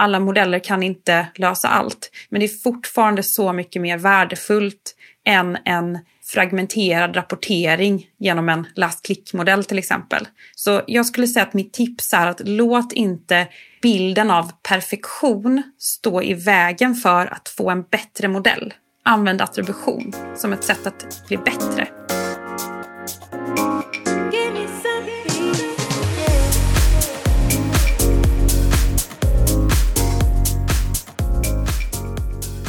alla modeller kan inte lösa allt, men det är fortfarande så mycket mer värdefullt än en fragmenterad rapportering genom en last click-modell till exempel. Så jag skulle säga att mitt tips är att låt inte bilden av perfektion stå i vägen för att få en bättre modell. Använd attribution som ett sätt att bli bättre.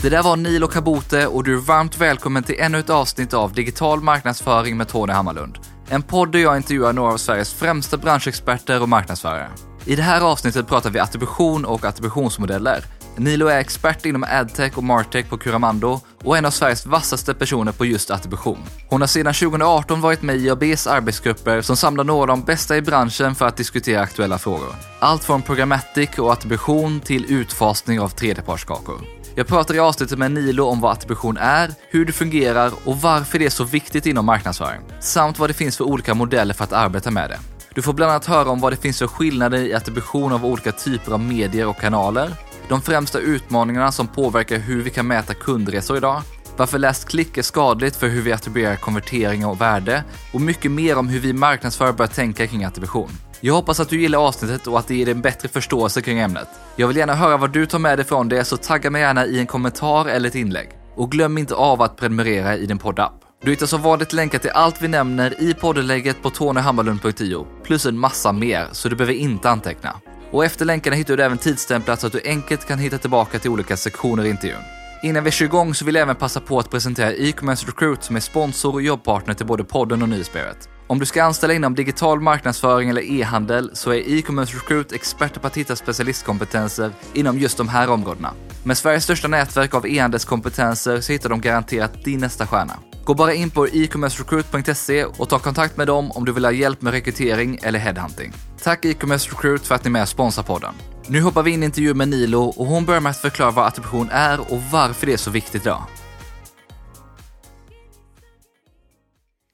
Det där var Nilo Kabote och du är varmt välkommen till ännu ett avsnitt av Digital marknadsföring med Tony Hammarlund. En podd där jag intervjuar några av Sveriges främsta branschexperter och marknadsförare. I det här avsnittet pratar vi attribution och attributionsmodeller. Nilo är expert inom adtech och martech på Curamando och en av Sveriges vassaste personer på just attribution. Hon har sedan 2018 varit med i IABs arbetsgrupper som samlar några av de bästa i branschen för att diskutera aktuella frågor. Allt från programmatic och attribution till utfasning av tredjepartskakor. Jag pratar i avsnittet med Nilo om vad attribution är, hur det fungerar och varför det är så viktigt inom marknadsföring. Samt vad det finns för olika modeller för att arbeta med det. Du får bland annat höra om vad det finns för skillnader i attribution av olika typer av medier och kanaler, de främsta utmaningarna som påverkar hur vi kan mäta kundresor idag, varför läst klick är skadligt för hur vi attribuerar konvertering och värde och mycket mer om hur vi marknadsförare bör tänka kring attribution. Jag hoppas att du gillar avsnittet och att det ger dig en bättre förståelse kring ämnet. Jag vill gärna höra vad du tar med dig från det, så tagga mig gärna i en kommentar eller ett inlägg. Och glöm inte av att prenumerera i din poddapp. Du hittar som vanligt länkar till allt vi nämner i poddenlägget på tonyhammarlund.io, plus en massa mer, så du behöver inte anteckna. Och efter länkarna hittar du även tidsstämplat så att du enkelt kan hitta tillbaka till olika sektioner i intervjun. Innan vi kör igång så vill jag även passa på att presentera e-commerce recruit som är sponsor och jobbpartner till både podden och nyhetsbrevet. Om du ska anställa inom digital marknadsföring eller e-handel så är e-commerce recruit experter på att hitta specialistkompetenser inom just de här områdena. Med Sveriges största nätverk av e-handelskompetenser så hittar de garanterat din nästa stjärna. Gå bara in på e-commercerecruit.se och ta kontakt med dem om du vill ha hjälp med rekrytering eller headhunting. Tack e-commerce recruit för att ni är med och sponsrar podden. Nu hoppar vi in i intervju med Nilo och hon börjar med att förklara vad attribution är och varför det är så viktigt idag.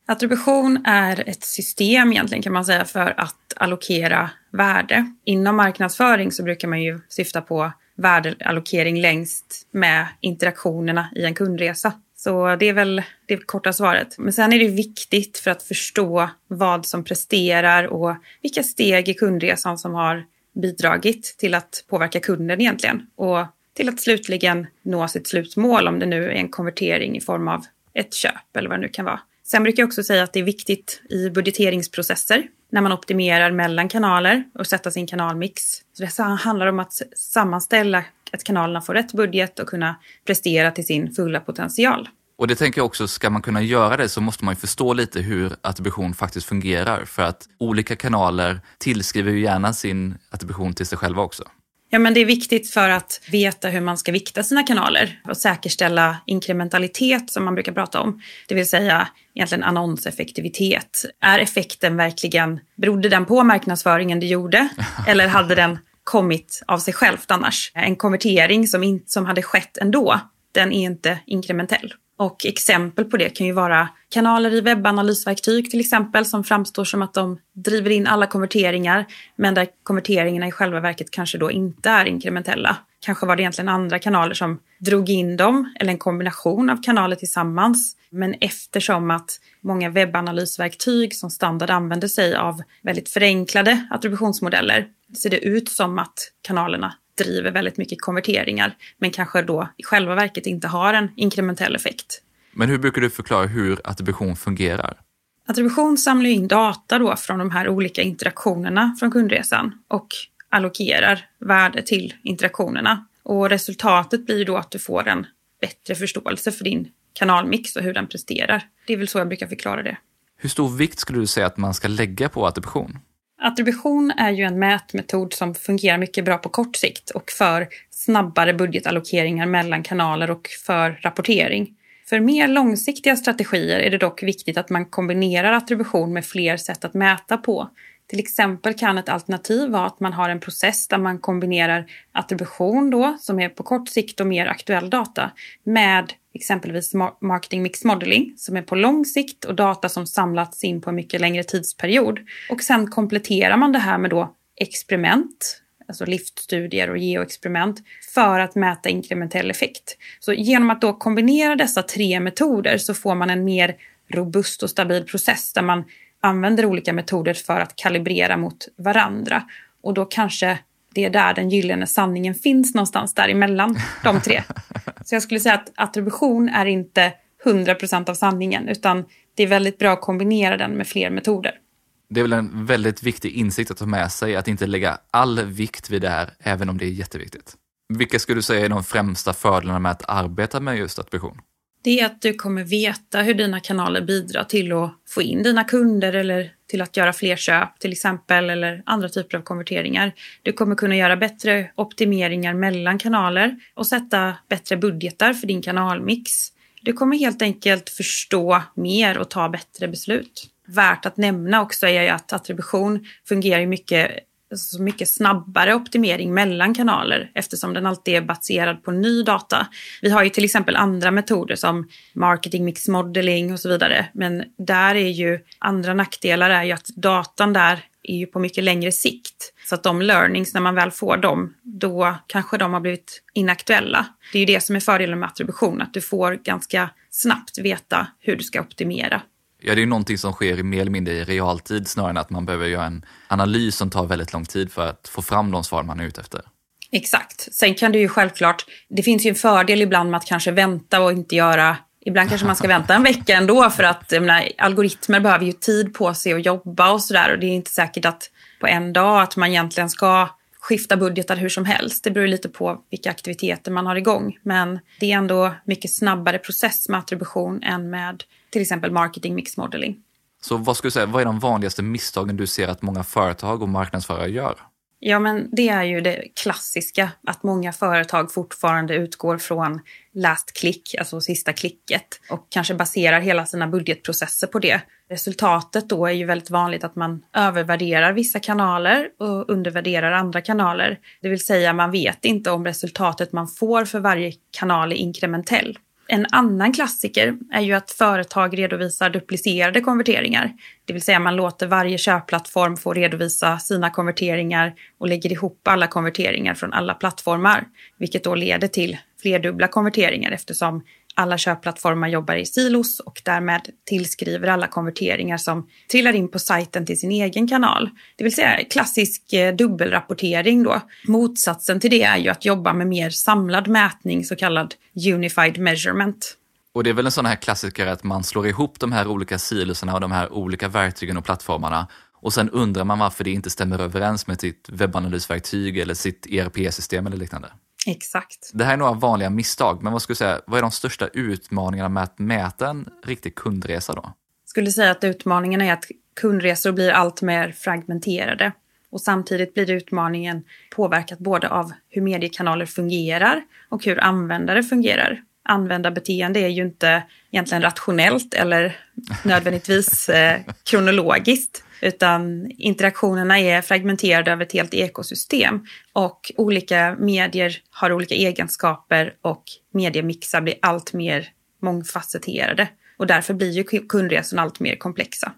Attribution är ett system egentligen kan man säga för att allokera värde. Inom marknadsföring så brukar man ju syfta på värdeallokering längst med interaktionerna i en kundresa. Så det är väl det korta svaret. Men sen är det viktigt för att förstå vad som presterar och vilka steg i kundresan som har bidragit till att påverka kunden egentligen. Och till att slutligen nå sitt slutmål om det nu är en konvertering i form av ett köp eller vad det nu kan vara. Sen brukar jag också säga att det är viktigt i budgeteringsprocesser när man optimerar mellan kanaler och sätta sin kanalmix. Så det handlar om att sammanställa att kanalerna får rätt budget och kunna prestera till sin fulla potential. Och det tänker jag också, ska man kunna göra det så måste man ju förstå lite hur attribution faktiskt fungerar. För att olika kanaler tillskriver ju gärna sin attribution till sig själva också. Ja, men det är viktigt för att veta hur man ska vikta sina kanaler och säkerställa inkrementalitet som man brukar prata om. Det vill säga egentligen annonseffektivitet. Är effekten verkligen, berodde den på marknadsföringen du gjorde? Eller hade den kommit av sig självt annars? En konvertering som, in, som hade skett ändå, den är inte inkrementell. Och exempel på det kan ju vara kanaler i webbanalysverktyg till exempel som framstår som att de driver in alla konverteringar men där konverteringarna i själva verket kanske då inte är inkrementella. Kanske var det egentligen andra kanaler som drog in dem eller en kombination av kanaler tillsammans. Men eftersom att många webbanalysverktyg som standard använder sig av väldigt förenklade attributionsmodeller ser det ut som att kanalerna driver väldigt mycket konverteringar men kanske då i själva verket inte har en inkrementell effekt. Men hur brukar du förklara hur attribution fungerar? Attribution samlar in data då från de här olika interaktionerna från kundresan och allokerar värde till interaktionerna. Och resultatet blir då att du får en bättre förståelse för din kanalmix och hur den presterar. Det är väl så jag brukar förklara det. Hur stor vikt skulle du säga att man ska lägga på attribution? Attribution är ju en mätmetod som fungerar mycket bra på kort sikt och för snabbare budgetallokeringar mellan kanaler och för rapportering. För mer långsiktiga strategier är det dock viktigt att man kombinerar attribution med fler sätt att mäta på. Till exempel kan ett alternativ vara att man har en process där man kombinerar attribution då, som är på kort sikt och mer aktuell data, med exempelvis marketing mix modeling som är på lång sikt och data som samlats in på en mycket längre tidsperiod. Och sen kompletterar man det här med då experiment alltså liftstudier och geoexperiment, för att mäta inkrementell effekt. Så genom att då kombinera dessa tre metoder så får man en mer robust och stabil process där man använder olika metoder för att kalibrera mot varandra. Och då kanske det är där den gyllene sanningen finns någonstans däremellan de tre. Så jag skulle säga att attribution är inte 100% av sanningen utan det är väldigt bra att kombinera den med fler metoder. Det är väl en väldigt viktig insikt att ta med sig, att inte lägga all vikt vid det här, även om det är jätteviktigt. Vilka skulle du säga är de främsta fördelarna med att arbeta med just attribution? Det är att du kommer veta hur dina kanaler bidrar till att få in dina kunder eller till att göra fler köp till exempel eller andra typer av konverteringar. Du kommer kunna göra bättre optimeringar mellan kanaler och sätta bättre budgetar för din kanalmix. Du kommer helt enkelt förstå mer och ta bättre beslut. Värt att nämna också är att attribution fungerar mycket Alltså, så mycket snabbare optimering mellan kanaler eftersom den alltid är baserad på ny data. Vi har ju till exempel andra metoder som marketing mix modeling och så vidare. Men där är ju andra nackdelar är ju att datan där är ju på mycket längre sikt. Så att de learnings, när man väl får dem, då kanske de har blivit inaktuella. Det är ju det som är fördelen med attribution, att du får ganska snabbt veta hur du ska optimera. Ja, det är ju någonting som sker i mer eller mindre i realtid snarare än att man behöver göra en analys som tar väldigt lång tid för att få fram de svar man är ute efter. Exakt. Sen kan det ju självklart, det finns ju en fördel ibland med att kanske vänta och inte göra Ibland kanske man ska vänta en vecka ändå för att menar, algoritmer behöver ju tid på sig att jobba och sådär och det är inte säkert att på en dag att man egentligen ska skifta budgetar hur som helst. Det beror lite på vilka aktiviteter man har igång. Men det är ändå mycket snabbare process med attribution än med till exempel marketing mix modeling. Så vad skulle du säga, vad är de vanligaste misstagen du ser att många företag och marknadsförare gör? Ja, men det är ju det klassiska att många företag fortfarande utgår från last click, alltså sista klicket och kanske baserar hela sina budgetprocesser på det. Resultatet då är ju väldigt vanligt att man övervärderar vissa kanaler och undervärderar andra kanaler. Det vill säga man vet inte om resultatet man får för varje kanal är inkrementell. En annan klassiker är ju att företag redovisar duplicerade konverteringar. Det vill säga man låter varje köpplattform få redovisa sina konverteringar och lägger ihop alla konverteringar från alla plattformar. Vilket då leder till flerdubbla konverteringar eftersom alla köpplattformar jobbar i silos och därmed tillskriver alla konverteringar som trillar in på sajten till sin egen kanal. Det vill säga klassisk eh, dubbelrapportering då. Motsatsen till det är ju att jobba med mer samlad mätning, så kallad unified measurement. Och det är väl en sån här klassiker att man slår ihop de här olika siloserna och de här olika verktygen och plattformarna och sen undrar man varför det inte stämmer överens med sitt webbanalysverktyg eller sitt ERP-system eller liknande. Exakt. Det här är några vanliga misstag, men vad skulle säga, vad är de största utmaningarna med att mäta en riktig kundresa då? Jag skulle säga att utmaningen är att kundresor blir allt mer fragmenterade. Och samtidigt blir utmaningen påverkat både av hur mediekanaler fungerar och hur användare fungerar. Användarbeteende är ju inte egentligen rationellt eller nödvändigtvis eh, kronologiskt. Utan interaktionerna är fragmenterade över ett helt ekosystem. Och olika medier har olika egenskaper och mediemixar blir allt mer mångfacetterade. Och därför blir ju kundresorna allt mer komplexa.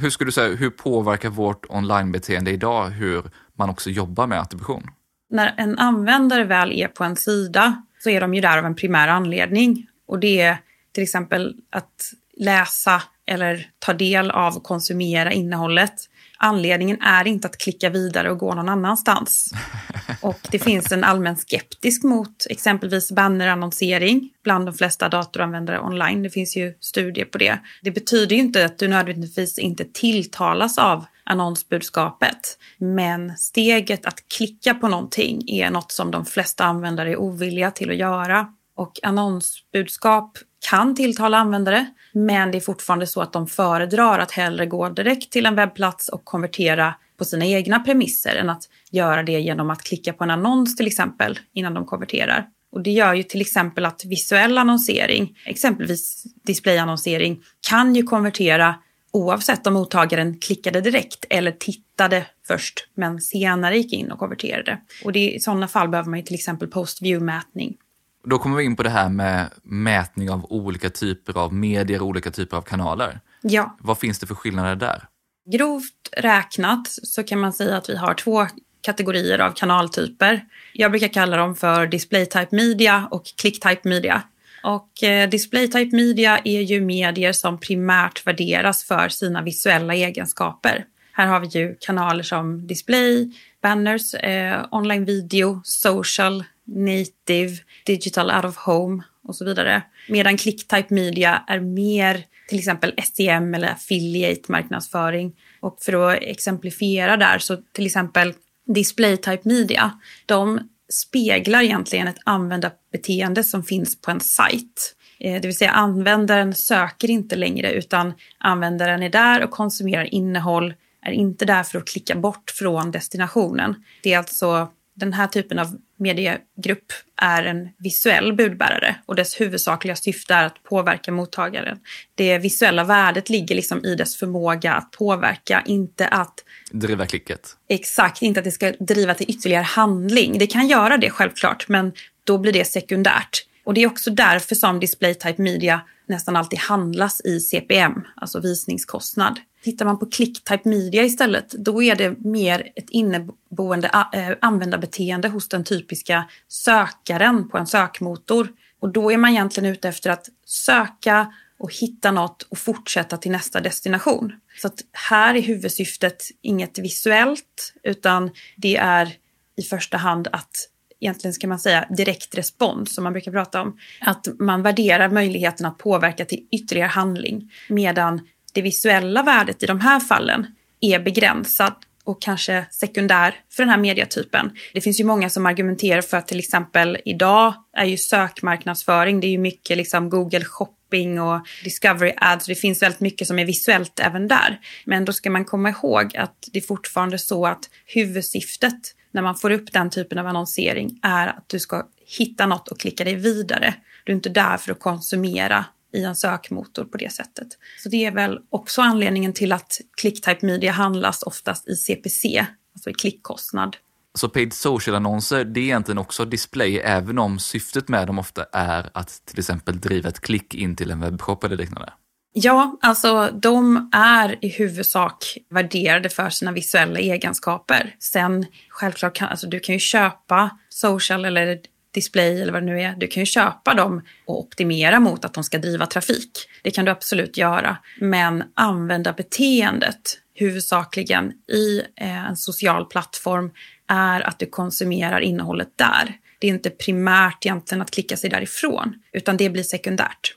Hur skulle du säga, hur påverkar vårt onlinebeteende idag hur man också jobbar med attribution? När en användare väl är på en sida så är de ju där av en primär anledning. Och det är till exempel att läsa eller ta del av och konsumera innehållet. Anledningen är inte att klicka vidare och gå någon annanstans. Och det finns en allmän skeptisk mot exempelvis bannerannonsering bland de flesta datoranvändare online. Det finns ju studier på det. Det betyder ju inte att du nödvändigtvis inte tilltalas av annonsbudskapet. Men steget att klicka på någonting är något som de flesta användare är ovilliga till att göra. Och annonsbudskap kan tilltala användare, men det är fortfarande så att de föredrar att hellre gå direkt till en webbplats och konvertera på sina egna premisser än att göra det genom att klicka på en annons till exempel innan de konverterar. Och det gör ju till exempel att visuell annonsering, exempelvis displayannonsering, kan ju konvertera oavsett om mottagaren klickade direkt eller tittade först men senare gick in och konverterade. Och det, i sådana fall behöver man ju till exempel post-view-mätning då kommer vi in på det här med mätning av olika typer av medier och olika typer av kanaler. Ja. Vad finns det för skillnader där? Grovt räknat så kan man säga att vi har två kategorier av kanaltyper. Jag brukar kalla dem för display type media och click type media. Och eh, display type media är ju medier som primärt värderas för sina visuella egenskaper. Här har vi ju kanaler som display, banners, eh, online video, social, native, digital out of home och så vidare. Medan click type media är mer till exempel SEM eller affiliate marknadsföring. Och för att exemplifiera där så till exempel display type media, de speglar egentligen ett användarbeteende som finns på en sajt. Eh, det vill säga användaren söker inte längre utan användaren är där och konsumerar innehåll, är inte där för att klicka bort från destinationen. Det är alltså den här typen av mediegrupp är en visuell budbärare och dess huvudsakliga syfte är att påverka mottagaren. Det visuella värdet ligger liksom i dess förmåga att påverka, inte att driva klicket. Exakt, inte att det ska driva till ytterligare handling. Det kan göra det självklart, men då blir det sekundärt. Och det är också därför som display type media nästan alltid handlas i CPM, alltså visningskostnad. Tittar man på click-type media istället, då är det mer ett inneboende eh, användarbeteende hos den typiska sökaren på en sökmotor. Och då är man egentligen ute efter att söka och hitta något och fortsätta till nästa destination. Så att här är huvudsyftet inget visuellt, utan det är i första hand att egentligen ska man säga direkt respons som man brukar prata om. Att man värderar möjligheten att påverka till ytterligare handling medan det visuella värdet i de här fallen är begränsat och kanske sekundär för den här mediatypen. Det finns ju många som argumenterar för att till exempel idag är ju sökmarknadsföring, det är ju mycket liksom Google shopping och discovery ads. Det finns väldigt mycket som är visuellt även där. Men då ska man komma ihåg att det är fortfarande så att huvudsyftet när man får upp den typen av annonsering är att du ska hitta något och klicka dig vidare. Du är inte där för att konsumera i en sökmotor på det sättet. Så det är väl också anledningen till att clicktype media handlas oftast i CPC, alltså i klickkostnad. Så paid social-annonser, det är egentligen också display, även om syftet med dem ofta är att till exempel driva ett klick in till en webbshop eller liknande? Ja, alltså de är i huvudsak värderade för sina visuella egenskaper. Sen självklart kan alltså, du kan ju köpa social eller display eller vad det nu är. Du kan ju köpa dem och optimera mot att de ska driva trafik. Det kan du absolut göra. Men använda beteendet huvudsakligen i eh, en social plattform är att du konsumerar innehållet där. Det är inte primärt egentligen att klicka sig därifrån, utan det blir sekundärt.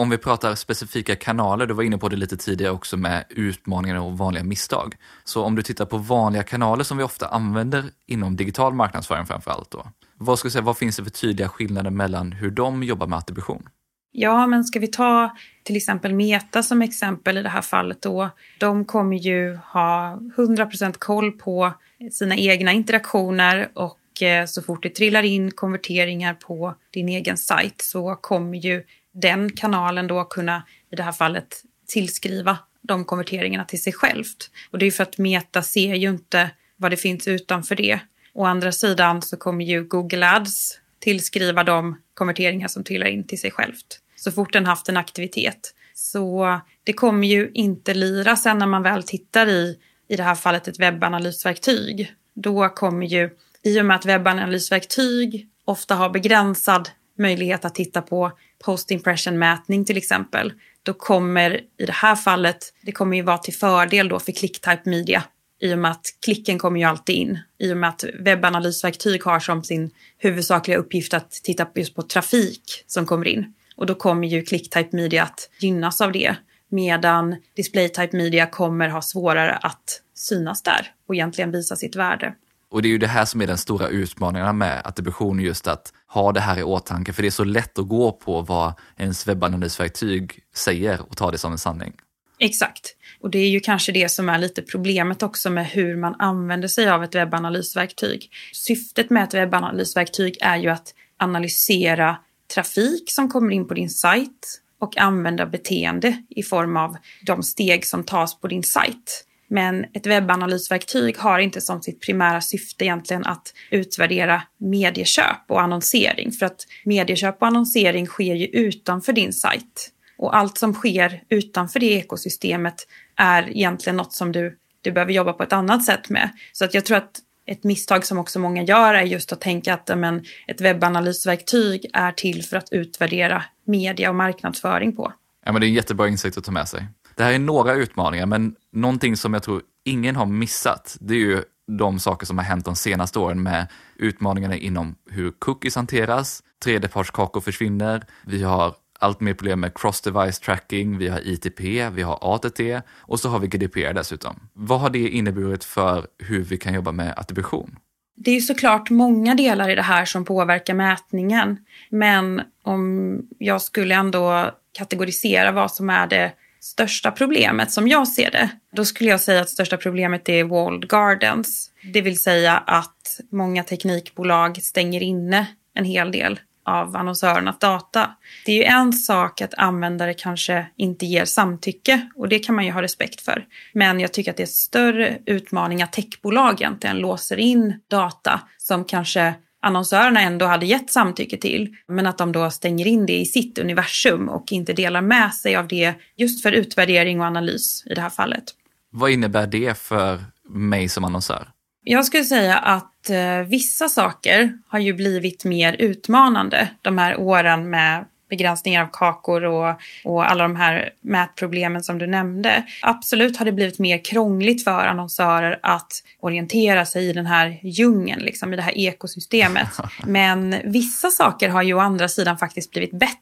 Om vi pratar specifika kanaler, du var inne på det lite tidigare också med utmaningar och vanliga misstag. Så om du tittar på vanliga kanaler som vi ofta använder inom digital marknadsföring framför allt då. Vad, ska säga, vad finns det för tydliga skillnader mellan hur de jobbar med attribution? Ja, men ska vi ta till exempel Meta som exempel i det här fallet då. De kommer ju ha 100% koll på sina egna interaktioner och eh, så fort det trillar in konverteringar på din egen sajt så kommer ju den kanalen då kunna, i det här fallet, tillskriva de konverteringarna till sig självt. Och det är för att Meta ser ju inte vad det finns utanför det. Å andra sidan så kommer ju Google Ads tillskriva de konverteringar som trillar in till sig självt. Så fort den haft en aktivitet. Så det kommer ju inte lira sen när man väl tittar i, i det här fallet, ett webbanalysverktyg. Då kommer ju, i och med att webbanalysverktyg ofta har begränsad möjlighet att titta på post impression mätning till exempel, då kommer i det här fallet, det kommer ju vara till fördel då för clicktype media i och med att klicken kommer ju alltid in. I och med att webbanalysverktyg har som sin huvudsakliga uppgift att titta just på trafik som kommer in. Och då kommer ju clicktype media att gynnas av det. Medan displaytype media kommer ha svårare att synas där och egentligen visa sitt värde. Och det är ju det här som är den stora utmaningen med attribution, just att ha det här i åtanke, för det är så lätt att gå på vad ens webbanalysverktyg säger och ta det som en sanning. Exakt. Och det är ju kanske det som är lite problemet också med hur man använder sig av ett webbanalysverktyg. Syftet med ett webbanalysverktyg är ju att analysera trafik som kommer in på din sajt och använda beteende i form av de steg som tas på din sajt. Men ett webbanalysverktyg har inte som sitt primära syfte egentligen att utvärdera medieköp och annonsering. För att medieköp och annonsering sker ju utanför din sajt. Och allt som sker utanför det ekosystemet är egentligen något som du, du behöver jobba på ett annat sätt med. Så att jag tror att ett misstag som också många gör är just att tänka att men, ett webbanalysverktyg är till för att utvärdera media och marknadsföring på. Ja, men det är en jättebra insikt att ta med sig. Det här är några utmaningar, men någonting som jag tror ingen har missat, det är ju de saker som har hänt de senaste åren med utmaningarna inom hur cookies hanteras, tredjepartskakor försvinner, vi har allt mer problem med cross-device tracking, vi har ITP, vi har ATT och så har vi GDPR dessutom. Vad har det inneburit för hur vi kan jobba med attribution? Det är såklart många delar i det här som påverkar mätningen. Men om jag skulle ändå kategorisera vad som är det största problemet som jag ser det, då skulle jag säga att största problemet är walled gardens. Det vill säga att många teknikbolag stänger inne en hel del av annonsörernas data. Det är ju en sak att användare kanske inte ger samtycke och det kan man ju ha respekt för. Men jag tycker att det är en större utmaning att techbolag egentligen låser in data som kanske annonsörerna ändå hade gett samtycke till, men att de då stänger in det i sitt universum och inte delar med sig av det just för utvärdering och analys i det här fallet. Vad innebär det för mig som annonsör? Jag skulle säga att eh, vissa saker har ju blivit mer utmanande de här åren med begränsningar av kakor och, och alla de här mätproblemen som du nämnde. Absolut har det blivit mer krångligt för annonsörer att orientera sig i den här djungeln, liksom, i det här ekosystemet. Men vissa saker har ju å andra sidan faktiskt blivit bättre.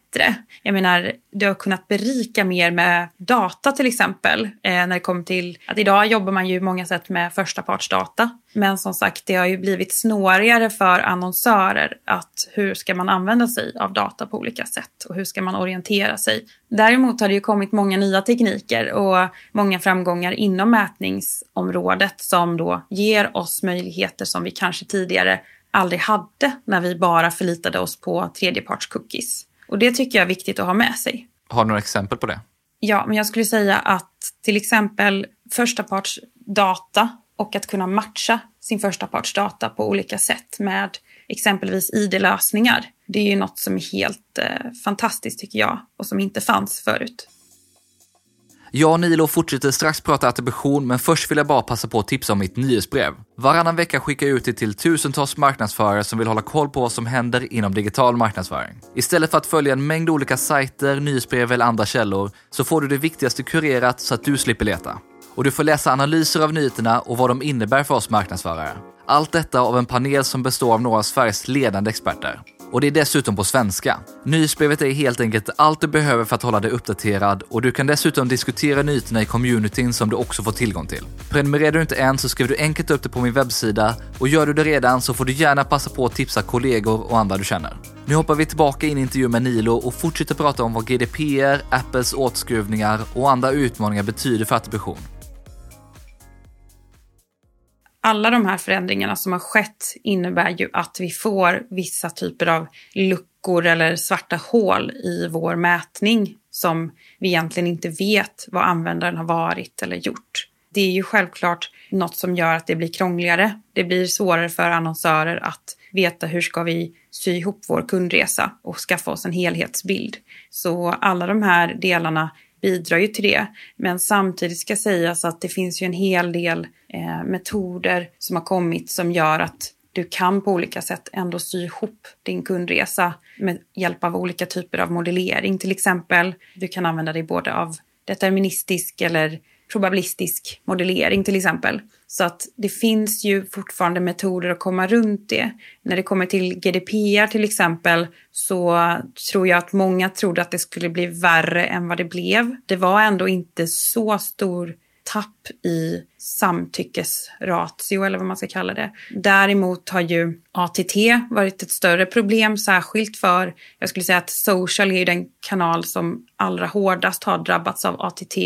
Jag menar, det har kunnat berika mer med data till exempel. Eh, när det kommer till att idag jobbar man ju många sätt med förstapartsdata. Men som sagt, det har ju blivit snårigare för annonsörer att hur ska man använda sig av data på olika sätt och hur ska man orientera sig. Däremot har det ju kommit många nya tekniker och många framgångar inom mätningsområdet som då ger oss möjligheter som vi kanske tidigare aldrig hade när vi bara förlitade oss på tredjeparts-cookies. Och det tycker jag är viktigt att ha med sig. Har du några exempel på det? Ja, men jag skulle säga att till exempel första parts data och att kunna matcha sin första parts data på olika sätt med exempelvis ID-lösningar. Det är ju något som är helt eh, fantastiskt tycker jag och som inte fanns förut. Jag och Nilo fortsätter strax prata attribution, men först vill jag bara passa på att tipsa om mitt nyhetsbrev. Varannan vecka skickar jag ut det till tusentals marknadsförare som vill hålla koll på vad som händer inom digital marknadsföring. Istället för att följa en mängd olika sajter, nyhetsbrev eller andra källor så får du det viktigaste kurerat så att du slipper leta. Och du får läsa analyser av nyheterna och vad de innebär för oss marknadsförare. Allt detta av en panel som består av några av Sveriges ledande experter. Och det är dessutom på svenska. Nyhetsbrevet är helt enkelt allt du behöver för att hålla dig uppdaterad och du kan dessutom diskutera nyheterna i communityn som du också får tillgång till. Prenumererar du inte än så skriver du enkelt upp det på min webbsida och gör du det redan så får du gärna passa på att tipsa kollegor och andra du känner. Nu hoppar vi tillbaka in i intervjun med Nilo och fortsätter prata om vad GDPR, Apples åtskruvningar och andra utmaningar betyder för attribution alla de här förändringarna som har skett innebär ju att vi får vissa typer av luckor eller svarta hål i vår mätning som vi egentligen inte vet vad användaren har varit eller gjort. Det är ju självklart något som gör att det blir krångligare. Det blir svårare för annonsörer att veta hur ska vi sy ihop vår kundresa och skaffa oss en helhetsbild. Så alla de här delarna bidrar ju till det. Men samtidigt ska sägas att det finns ju en hel del eh, metoder som har kommit som gör att du kan på olika sätt ändå sy ihop din kundresa med hjälp av olika typer av modellering till exempel. Du kan använda dig både av deterministisk eller probabilistisk modellering till exempel. Så att det finns ju fortfarande metoder att komma runt det. När det kommer till GDPR till exempel så tror jag att många trodde att det skulle bli värre än vad det blev. Det var ändå inte så stor tapp i samtyckesratio eller vad man ska kalla det. Däremot har ju ATT varit ett större problem, särskilt för, jag skulle säga att social är ju den kanal som allra hårdast har drabbats av ATT.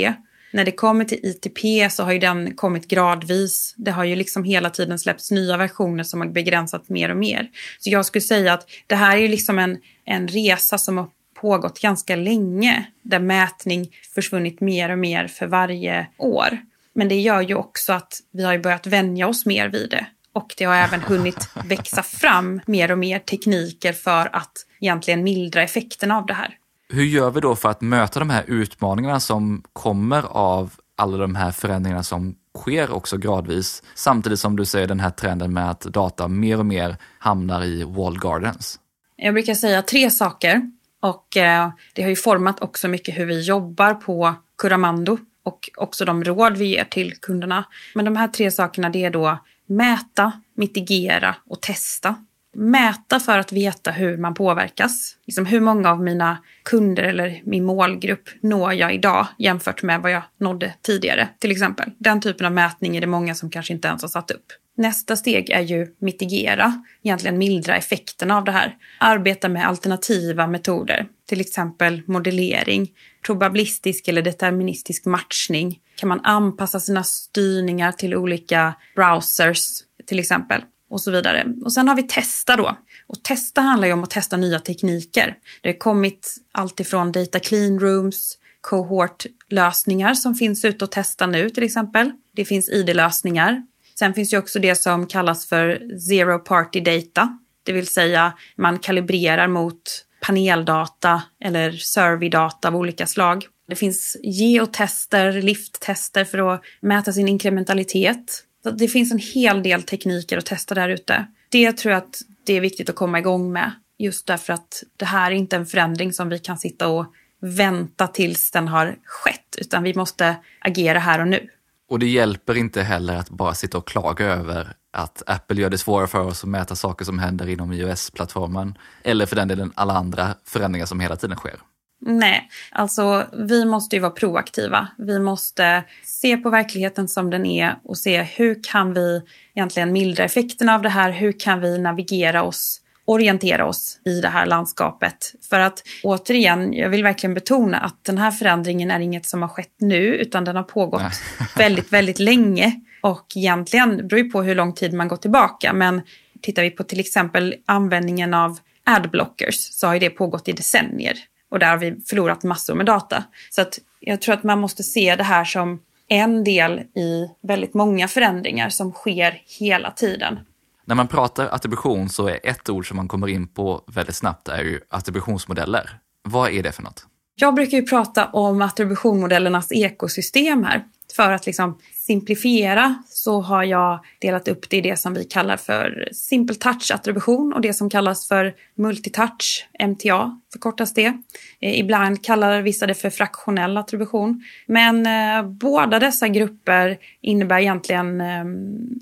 När det kommer till ITP så har ju den kommit gradvis. Det har ju liksom hela tiden släppts nya versioner som har begränsat mer och mer. Så jag skulle säga att det här är ju liksom en, en resa som har pågått ganska länge där mätning försvunnit mer och mer för varje år. Men det gör ju också att vi har börjat vänja oss mer vid det. Och det har även hunnit växa fram mer och mer tekniker för att egentligen mildra effekterna av det här. Hur gör vi då för att möta de här utmaningarna som kommer av alla de här förändringarna som sker också gradvis, samtidigt som du säger den här trenden med att data mer och mer hamnar i wall gardens? Jag brukar säga tre saker och eh, det har ju format också mycket hur vi jobbar på Curamando och också de råd vi ger till kunderna. Men de här tre sakerna det är då mäta, mitigera och testa mäta för att veta hur man påverkas. Liksom hur många av mina kunder eller min målgrupp når jag idag jämfört med vad jag nådde tidigare till exempel. Den typen av mätning är det många som kanske inte ens har satt upp. Nästa steg är ju mitigera, egentligen mildra effekterna av det här. Arbeta med alternativa metoder, till exempel modellering, probabilistisk eller deterministisk matchning. Kan man anpassa sina styrningar till olika browsers till exempel? Och så vidare. Och sen har vi testa då. Och testa handlar ju om att testa nya tekniker. Det har kommit alltifrån data clean rooms, cohort-lösningar som finns ute och testa nu till exempel. Det finns ID-lösningar. Sen finns ju också det som kallas för zero party data, det vill säga man kalibrerar mot paneldata eller surveydata av olika slag. Det finns geotester, lifttester för att mäta sin inkrementalitet. Det finns en hel del tekniker att testa där ute. Det tror jag att det är viktigt att komma igång med. Just därför att det här är inte en förändring som vi kan sitta och vänta tills den har skett, utan vi måste agera här och nu. Och det hjälper inte heller att bara sitta och klaga över att Apple gör det svårare för oss att mäta saker som händer inom iOS-plattformen, eller för den delen alla andra förändringar som hela tiden sker. Nej, alltså vi måste ju vara proaktiva. Vi måste se på verkligheten som den är och se hur kan vi egentligen mildra effekterna av det här? Hur kan vi navigera oss, orientera oss i det här landskapet? För att återigen, jag vill verkligen betona att den här förändringen är inget som har skett nu, utan den har pågått väldigt, väldigt länge. Och egentligen, det beror ju på hur lång tid man går tillbaka, men tittar vi på till exempel användningen av adblockers så har ju det pågått i decennier. Och där har vi förlorat massor med data. Så att jag tror att man måste se det här som en del i väldigt många förändringar som sker hela tiden. När man pratar attribution så är ett ord som man kommer in på väldigt snabbt är ju attributionsmodeller. Vad är det för något? Jag brukar ju prata om attributionmodellernas ekosystem här för att liksom simplifiera så har jag delat upp det i det som vi kallar för simple touch-attribution och det som kallas för multitouch, MTA förkortas det. Eh, ibland kallar vissa det för fraktionell attribution. Men eh, båda dessa grupper innebär egentligen eh,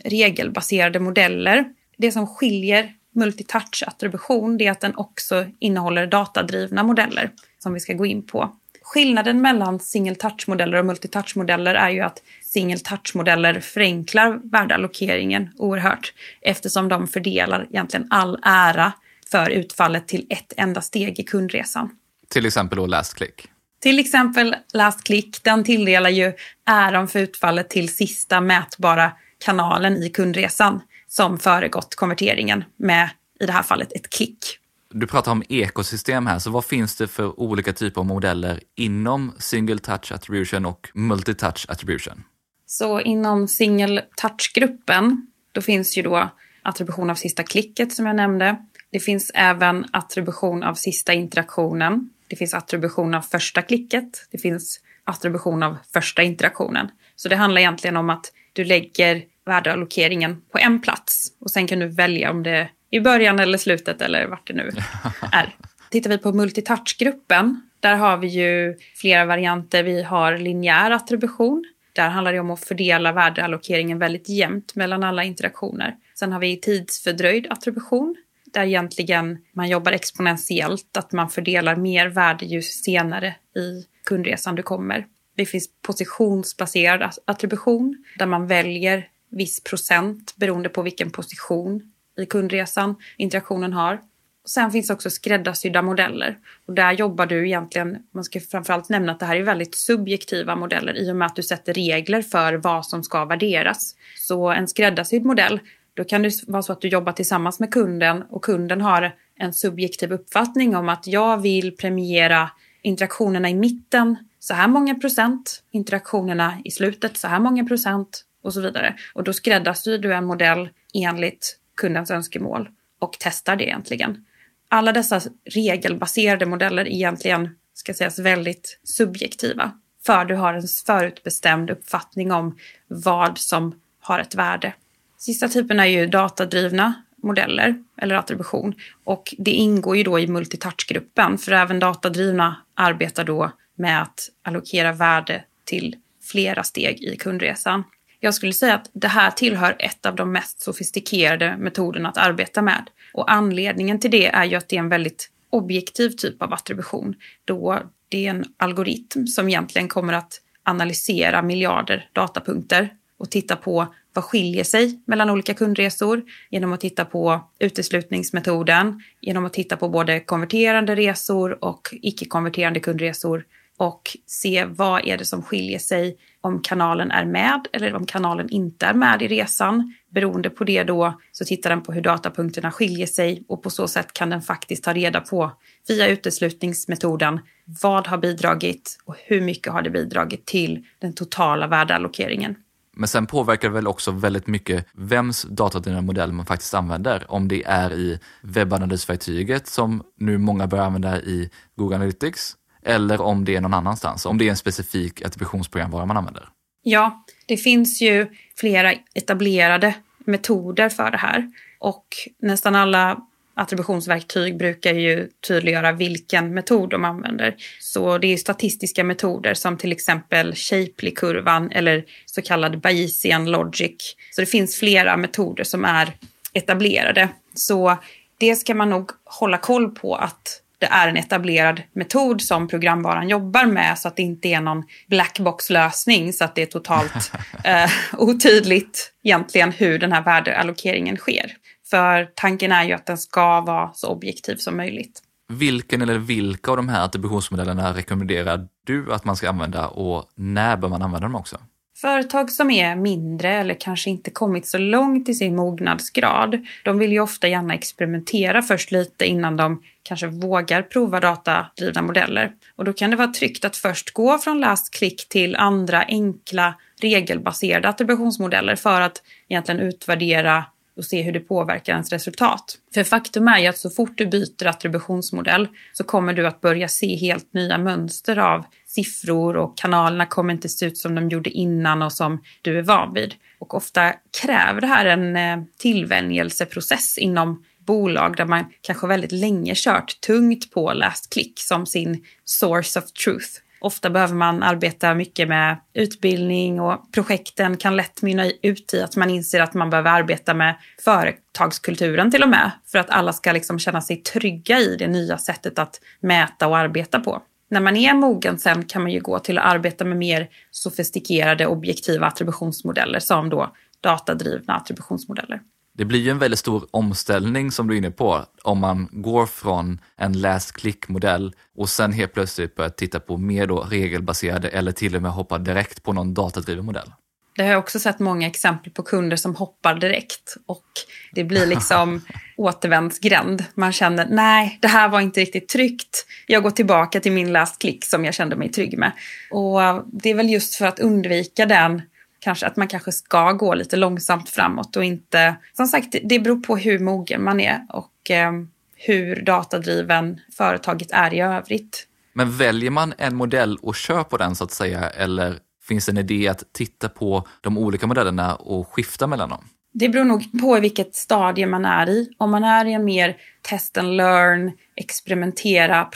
regelbaserade modeller. Det som skiljer multitouch-attribution är att den också innehåller datadrivna modeller som vi ska gå in på. Skillnaden mellan single touch-modeller och multitouch-modeller är ju att single touch-modeller förenklar värdeallokeringen oerhört eftersom de fördelar egentligen all ära för utfallet till ett enda steg i kundresan. Till exempel då last click? Till exempel last click, den tilldelar ju äran för utfallet till sista mätbara kanalen i kundresan som föregått konverteringen med, i det här fallet, ett klick. Du pratar om ekosystem här, så vad finns det för olika typer av modeller inom single touch attribution och multi-touch attribution? Så inom single touch-gruppen, då finns ju då attribution av sista klicket som jag nämnde. Det finns även attribution av sista interaktionen. Det finns attribution av första klicket. Det finns attribution av första interaktionen. Så det handlar egentligen om att du lägger värdeallokeringen på en plats och sen kan du välja om det är i början eller slutet eller vart det nu är. Tittar vi på multitouch-gruppen, där har vi ju flera varianter. Vi har linjär attribution. Där handlar det om att fördela värdeallokeringen väldigt jämnt mellan alla interaktioner. Sen har vi tidsfördröjd attribution där egentligen man jobbar exponentiellt, att man fördelar mer värde ju senare i kundresan du kommer. Det finns positionsbaserad attribution där man väljer viss procent beroende på vilken position i kundresan interaktionen har. Sen finns också skräddarsydda modeller. Och där jobbar du egentligen, man ska framförallt nämna att det här är väldigt subjektiva modeller i och med att du sätter regler för vad som ska värderas. Så en skräddarsydd modell, då kan det vara så att du jobbar tillsammans med kunden och kunden har en subjektiv uppfattning om att jag vill premiera interaktionerna i mitten så här många procent, interaktionerna i slutet så här många procent och så vidare. Och då skräddarsyr du en modell enligt kundens önskemål och testar det egentligen. Alla dessa regelbaserade modeller är egentligen, ska sägas, väldigt subjektiva. för du har en förutbestämd uppfattning om vad som har ett värde. Sista typen är ju datadrivna modeller eller attribution och det ingår ju då i multitouch-gruppen för även datadrivna arbetar då med att allokera värde till flera steg i kundresan. Jag skulle säga att det här tillhör ett av de mest sofistikerade metoderna att arbeta med. Och anledningen till det är ju att det är en väldigt objektiv typ av attribution. Då det är en algoritm som egentligen kommer att analysera miljarder datapunkter och titta på vad skiljer sig mellan olika kundresor genom att titta på uteslutningsmetoden, genom att titta på både konverterande resor och icke-konverterande kundresor och se vad är det som skiljer sig om kanalen är med eller om kanalen inte är med i resan. Beroende på det då så tittar den på hur datapunkterna skiljer sig och på så sätt kan den faktiskt ta reda på via uteslutningsmetoden vad har bidragit och hur mycket har det bidragit till den totala värdeallokeringen. Men sen påverkar det väl också väldigt mycket vems datadrivna modell man faktiskt använder. Om det är i webbanalysverktyget som nu många börjar använda i Google Analytics eller om det är någon annanstans, om det är en specifik attributionsprogramvara man använder. Ja, det finns ju flera etablerade metoder för det här och nästan alla attributionsverktyg brukar ju tydliggöra vilken metod de använder. Så det är statistiska metoder som till exempel Shapley-kurvan eller så kallad Bayesian logic. Så det finns flera metoder som är etablerade. Så det ska man nog hålla koll på att det är en etablerad metod som programvaran jobbar med så att det inte är någon blackbox-lösning så att det är totalt eh, otydligt egentligen hur den här värdeallokeringen sker. För tanken är ju att den ska vara så objektiv som möjligt. Vilken eller vilka av de här attributionsmodellerna rekommenderar du att man ska använda och när bör man använda dem också? Företag som är mindre eller kanske inte kommit så långt i sin mognadsgrad, de vill ju ofta gärna experimentera först lite innan de kanske vågar prova datadrivna modeller. Och då kan det vara tryggt att först gå från last click till andra enkla regelbaserade attributionsmodeller för att egentligen utvärdera och se hur det påverkar ens resultat. För faktum är ju att så fort du byter attributionsmodell så kommer du att börja se helt nya mönster av siffror och kanalerna kommer inte se ut som de gjorde innan och som du är van vid. Och ofta kräver det här en eh, tillvänjelseprocess inom bolag där man kanske väldigt länge kört tungt på last click som sin source of truth. Ofta behöver man arbeta mycket med utbildning och projekten kan lätt mynna ut i att man inser att man behöver arbeta med företagskulturen till och med för att alla ska liksom känna sig trygga i det nya sättet att mäta och arbeta på. När man är mogen sen kan man ju gå till att arbeta med mer sofistikerade objektiva attributionsmodeller som då datadrivna attributionsmodeller. Det blir ju en väldigt stor omställning som du är inne på om man går från en last click-modell och sen helt plötsligt börjar titta på mer då regelbaserade eller till och med hoppa direkt på någon datadriven modell. Det har jag också sett många exempel på kunder som hoppar direkt och det blir liksom återvändsgränd. Man känner nej, det här var inte riktigt tryggt. Jag går tillbaka till min last click som jag kände mig trygg med. Och det är väl just för att undvika den kanske att man kanske ska gå lite långsamt framåt och inte... Som sagt, det beror på hur mogen man är och eh, hur datadriven företaget är i övrigt. Men väljer man en modell och kör på den så att säga eller finns det en idé att titta på de olika modellerna och skifta mellan dem? Det beror nog på i vilket stadie man är i. Om man är i en mer test and learn, experimentera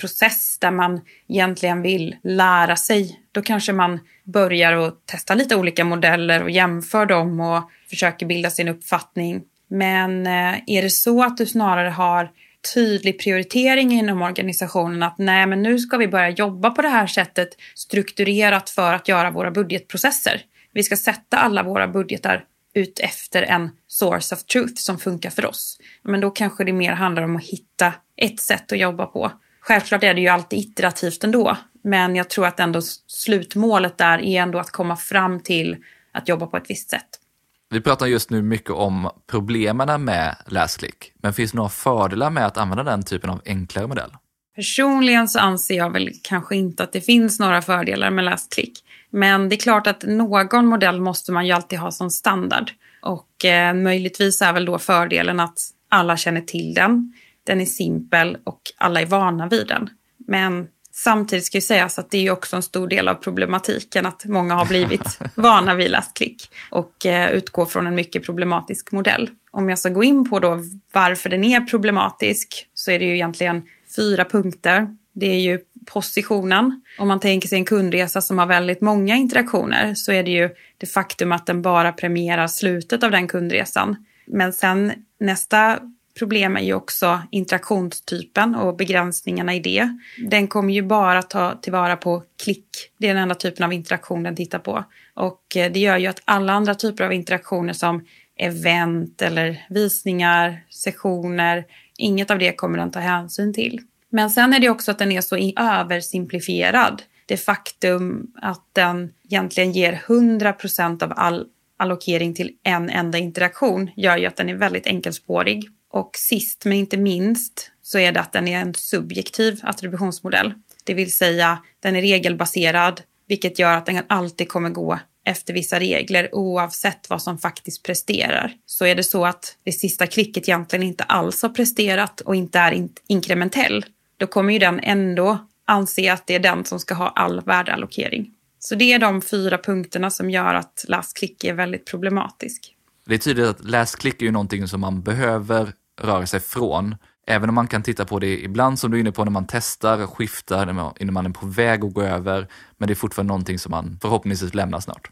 process där man egentligen vill lära sig, då kanske man börjar att testa lite olika modeller och jämför dem och försöker bilda sin uppfattning. Men eh, är det så att du snarare har tydlig prioritering inom organisationen att nej, men nu ska vi börja jobba på det här sättet strukturerat för att göra våra budgetprocesser. Vi ska sätta alla våra budgetar ut efter en source of truth som funkar för oss. Men då kanske det mer handlar om att hitta ett sätt att jobba på. Självklart är det ju alltid iterativt ändå, men jag tror att ändå slutmålet där är ändå att komma fram till att jobba på ett visst sätt. Vi pratar just nu mycket om problemen med läsklick, men finns det några fördelar med att använda den typen av enklare modell? Personligen så anser jag väl kanske inte att det finns några fördelar med läsklick. Men det är klart att någon modell måste man ju alltid ha som standard. Och eh, möjligtvis är väl då fördelen att alla känner till den. Den är simpel och alla är vana vid den. Men Samtidigt ska ju sägas att det är också en stor del av problematiken att många har blivit vana vid läsklick och eh, utgår från en mycket problematisk modell. Om jag ska gå in på då varför den är problematisk så är det ju egentligen fyra punkter. Det är ju positionen. Om man tänker sig en kundresa som har väldigt många interaktioner så är det ju det faktum att den bara premierar slutet av den kundresan. Men sen nästa problem är ju också interaktionstypen och begränsningarna i det. Den kommer ju bara ta tillvara på klick. Det är den enda typen av interaktion den tittar på. Och eh, det gör ju att alla andra typer av interaktioner som event eller visningar, sessioner, inget av det kommer den ta hänsyn till. Men sen är det också att den är så översimplifierad. Det faktum att den egentligen ger 100% av all allokering till en enda interaktion gör ju att den är väldigt enkelspårig. Och sist men inte minst så är det att den är en subjektiv attributionsmodell. Det vill säga den är regelbaserad vilket gör att den alltid kommer gå efter vissa regler oavsett vad som faktiskt presterar. Så är det så att det sista klicket egentligen inte alls har presterat och inte är in inkrementell, då kommer ju den ändå anse att det är den som ska ha all värdeallokering. Så det är de fyra punkterna som gör att last click är väldigt problematisk. Det är tydligt att läsklick är ju någonting som man behöver röra sig från. Även om man kan titta på det ibland som du är inne på när man testar, skiftar, när man är på väg att gå över. Men det är fortfarande någonting som man förhoppningsvis lämnar snart.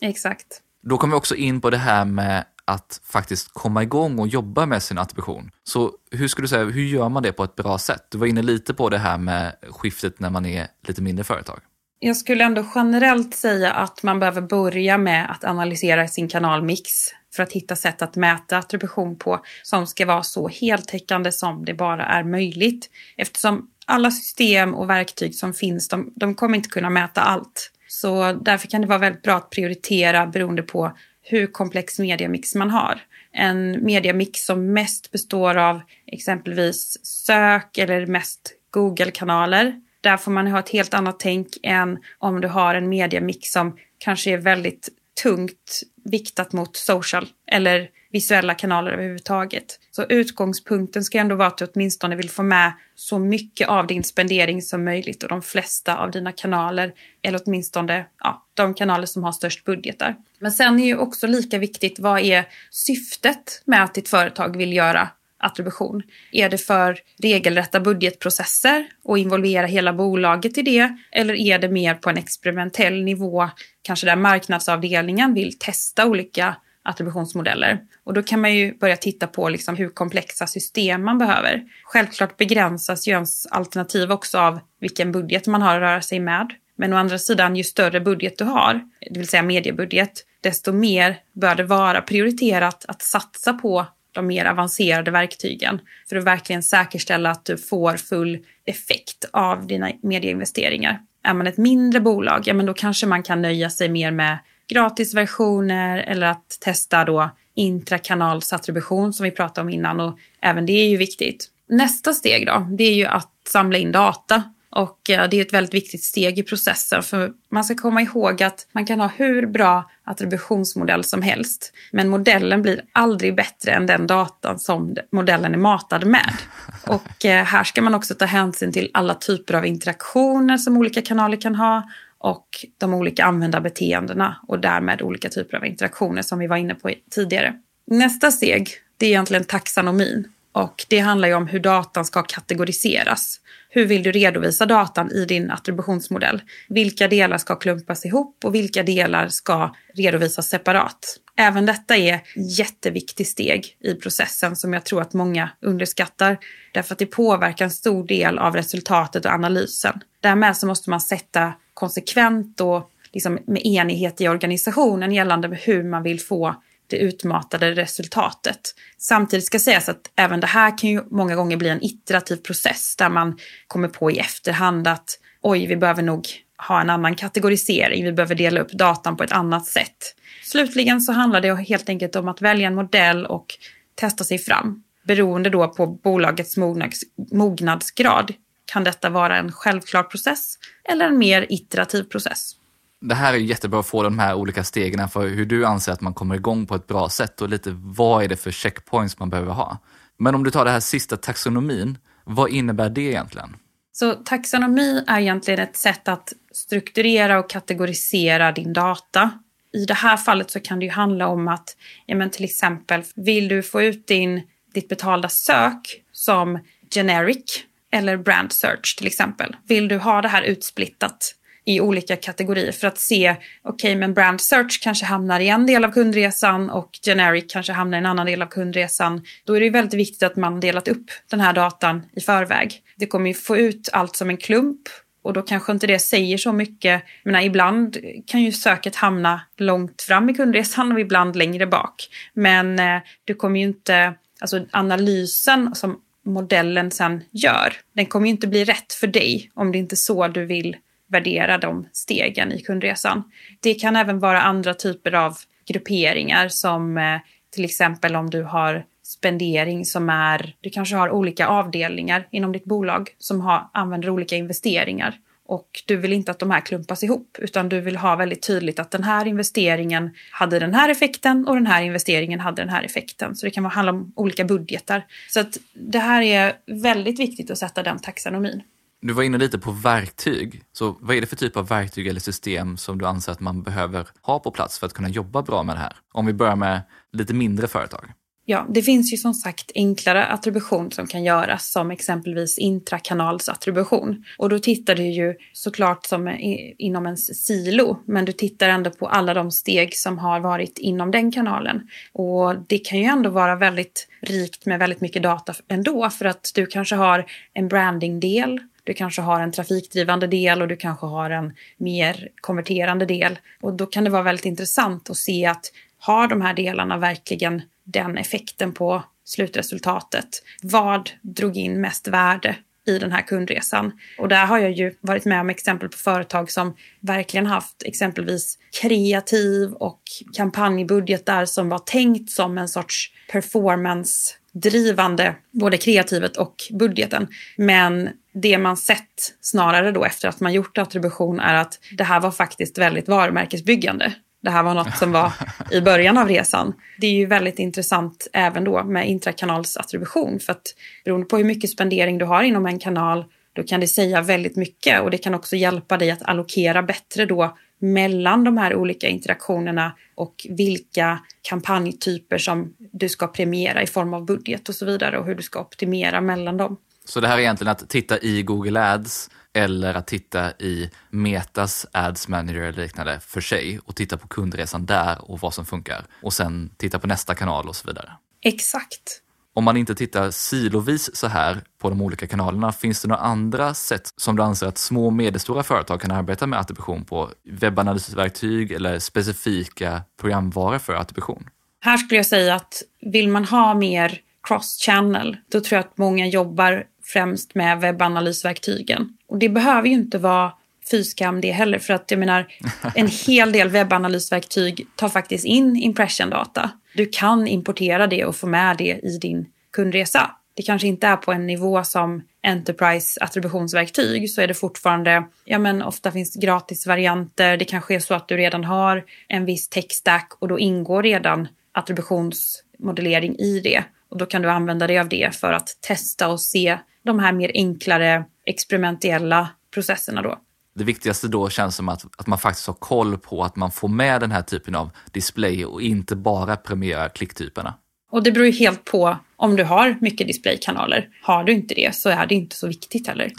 Exakt. Då kommer vi också in på det här med att faktiskt komma igång och jobba med sin attribution. Så hur skulle du säga, hur gör man det på ett bra sätt? Du var inne lite på det här med skiftet när man är lite mindre företag. Jag skulle ändå generellt säga att man behöver börja med att analysera sin kanalmix för att hitta sätt att mäta attribution på som ska vara så heltäckande som det bara är möjligt. Eftersom alla system och verktyg som finns, de, de kommer inte kunna mäta allt. Så därför kan det vara väldigt bra att prioritera beroende på hur komplex mediamix man har. En mediamix som mest består av exempelvis sök eller mest Google-kanaler där får man ha ett helt annat tänk än om du har en mediamix som kanske är väldigt tungt viktat mot social eller visuella kanaler överhuvudtaget. Så utgångspunkten ska ändå vara att du åtminstone vill få med så mycket av din spendering som möjligt och de flesta av dina kanaler, eller åtminstone ja, de kanaler som har störst budgetar. Men sen är ju också lika viktigt, vad är syftet med att ditt företag vill göra attribution? Är det för regelrätta budgetprocesser och involvera hela bolaget i det? Eller är det mer på en experimentell nivå, kanske där marknadsavdelningen vill testa olika attributionsmodeller? Och då kan man ju börja titta på liksom hur komplexa system man behöver. Självklart begränsas ju ens alternativ också av vilken budget man har att röra sig med. Men å andra sidan, ju större budget du har, det vill säga mediebudget, desto mer bör det vara prioriterat att satsa på de mer avancerade verktygen för att verkligen säkerställa att du får full effekt av dina medieinvesteringar. Är man ett mindre bolag, ja men då kanske man kan nöja sig mer med gratisversioner eller att testa då intrakanalsattribution som vi pratade om innan och även det är ju viktigt. Nästa steg då, det är ju att samla in data och eh, det är ett väldigt viktigt steg i processen för man ska komma ihåg att man kan ha hur bra attributionsmodell som helst. Men modellen blir aldrig bättre än den datan som modellen är matad med. Och eh, här ska man också ta hänsyn till alla typer av interaktioner som olika kanaler kan ha och de olika användarbeteendena och därmed olika typer av interaktioner som vi var inne på tidigare. Nästa steg, det är egentligen taxonomin. Och det handlar ju om hur datan ska kategoriseras. Hur vill du redovisa datan i din attributionsmodell? Vilka delar ska klumpas ihop och vilka delar ska redovisas separat? Även detta är jätteviktigt steg i processen som jag tror att många underskattar. Därför att det påverkar en stor del av resultatet och analysen. Därmed så måste man sätta konsekvent och liksom med enighet i organisationen gällande hur man vill få det utmatade resultatet. Samtidigt ska sägas att även det här kan ju många gånger bli en iterativ process där man kommer på i efterhand att oj, vi behöver nog ha en annan kategorisering, vi behöver dela upp datan på ett annat sätt. Slutligen så handlar det helt enkelt om att välja en modell och testa sig fram. Beroende då på bolagets mognadsgrad kan detta vara en självklar process eller en mer iterativ process. Det här är jättebra att få de här olika stegen för hur du anser att man kommer igång på ett bra sätt och lite vad är det för checkpoints man behöver ha. Men om du tar det här sista taxonomin, vad innebär det egentligen? Så taxonomi är egentligen ett sätt att strukturera och kategorisera din data. I det här fallet så kan det ju handla om att, ja men till exempel, vill du få ut din, ditt betalda sök som generic eller brand search till exempel. Vill du ha det här utsplittat i olika kategorier för att se, okej okay, men brand search kanske hamnar i en del av kundresan och generic kanske hamnar i en annan del av kundresan. Då är det väldigt viktigt att man delat upp den här datan i förväg. Det kommer ju få ut allt som en klump och då kanske inte det säger så mycket. Men ibland kan ju söket hamna långt fram i kundresan och ibland längre bak. Men eh, du kommer ju inte, alltså analysen som modellen sen gör, den kommer ju inte bli rätt för dig om det inte är så du vill värdera de stegen i kundresan. Det kan även vara andra typer av grupperingar som eh, till exempel om du har spendering som är, du kanske har olika avdelningar inom ditt bolag som har, använder olika investeringar. Och du vill inte att de här klumpas ihop utan du vill ha väldigt tydligt att den här investeringen hade den här effekten och den här investeringen hade den här effekten. Så det kan handla om olika budgetar. Så att det här är väldigt viktigt att sätta den taxonomin. Du var inne lite på verktyg. Så vad är det för typ av verktyg eller system som du anser att man behöver ha på plats för att kunna jobba bra med det här? Om vi börjar med lite mindre företag. Ja, det finns ju som sagt enklare attribution som kan göras som exempelvis intrakanalsattribution. Och då tittar du ju såklart som inom en silo, men du tittar ändå på alla de steg som har varit inom den kanalen. Och det kan ju ändå vara väldigt rikt med väldigt mycket data ändå för att du kanske har en brandingdel, du kanske har en trafikdrivande del och du kanske har en mer konverterande del. Och då kan det vara väldigt intressant att se att har de här delarna verkligen den effekten på slutresultatet? Vad drog in mest värde i den här kundresan. Och där har jag ju varit med om exempel på företag som verkligen haft exempelvis kreativ och kampanjbudgetar som var tänkt som en sorts performance drivande både kreativet och budgeten. Men det man sett snarare då efter att man gjort attribution är att det här var faktiskt väldigt varumärkesbyggande. Det här var något som var i början av resan. Det är ju väldigt intressant även då med intrakanalsattribution för att beroende på hur mycket spendering du har inom en kanal då kan det säga väldigt mycket och det kan också hjälpa dig att allokera bättre då mellan de här olika interaktionerna och vilka kampanjtyper som du ska premiera i form av budget och så vidare och hur du ska optimera mellan dem. Så det här är egentligen att titta i Google Ads eller att titta i Metas Ads Manager eller liknande för sig och titta på kundresan där och vad som funkar och sen titta på nästa kanal och så vidare. Exakt. Om man inte tittar silovis så här på de olika kanalerna, finns det några andra sätt som du anser att små och medelstora företag kan arbeta med attribution på? Webbanalysverktyg eller specifika programvaror för attribution? Här skulle jag säga att vill man ha mer cross-channel, då tror jag att många jobbar främst med webbanalysverktygen. Och det behöver ju inte vara fyskam det heller. För att jag menar, en hel del webbanalysverktyg tar faktiskt in impression-data. Du kan importera det och få med det i din kundresa. Det kanske inte är på en nivå som Enterprise attributionsverktyg så är det fortfarande, ja men ofta finns gratisvarianter. Det kanske är så att du redan har en viss tech stack och då ingår redan attributionsmodellering i det. Och då kan du använda dig av det för att testa och se de här mer enklare experimentella processerna då. Det viktigaste då känns som att, att man faktiskt har koll på att man får med den här typen av display och inte bara premierar klicktyperna. Och det beror ju helt på om du har mycket displaykanaler. Har du inte det så är det inte så viktigt heller.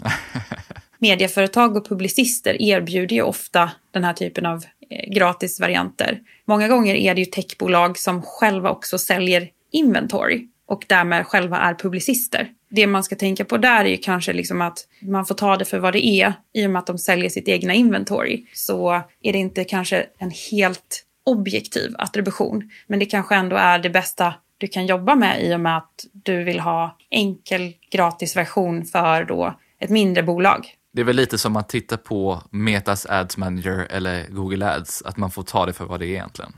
Medieföretag och publicister erbjuder ju ofta den här typen av eh, gratisvarianter. Många gånger är det ju techbolag som själva också säljer inventory och därmed själva är publicister. Det man ska tänka på där är ju kanske liksom att man får ta det för vad det är i och med att de säljer sitt egna inventory. Så är det inte kanske en helt objektiv attribution, men det kanske ändå är det bästa du kan jobba med i och med att du vill ha enkel gratis version för då ett mindre bolag. Det är väl lite som att titta på Metas Ads Manager eller Google Ads, att man får ta det för vad det är egentligen.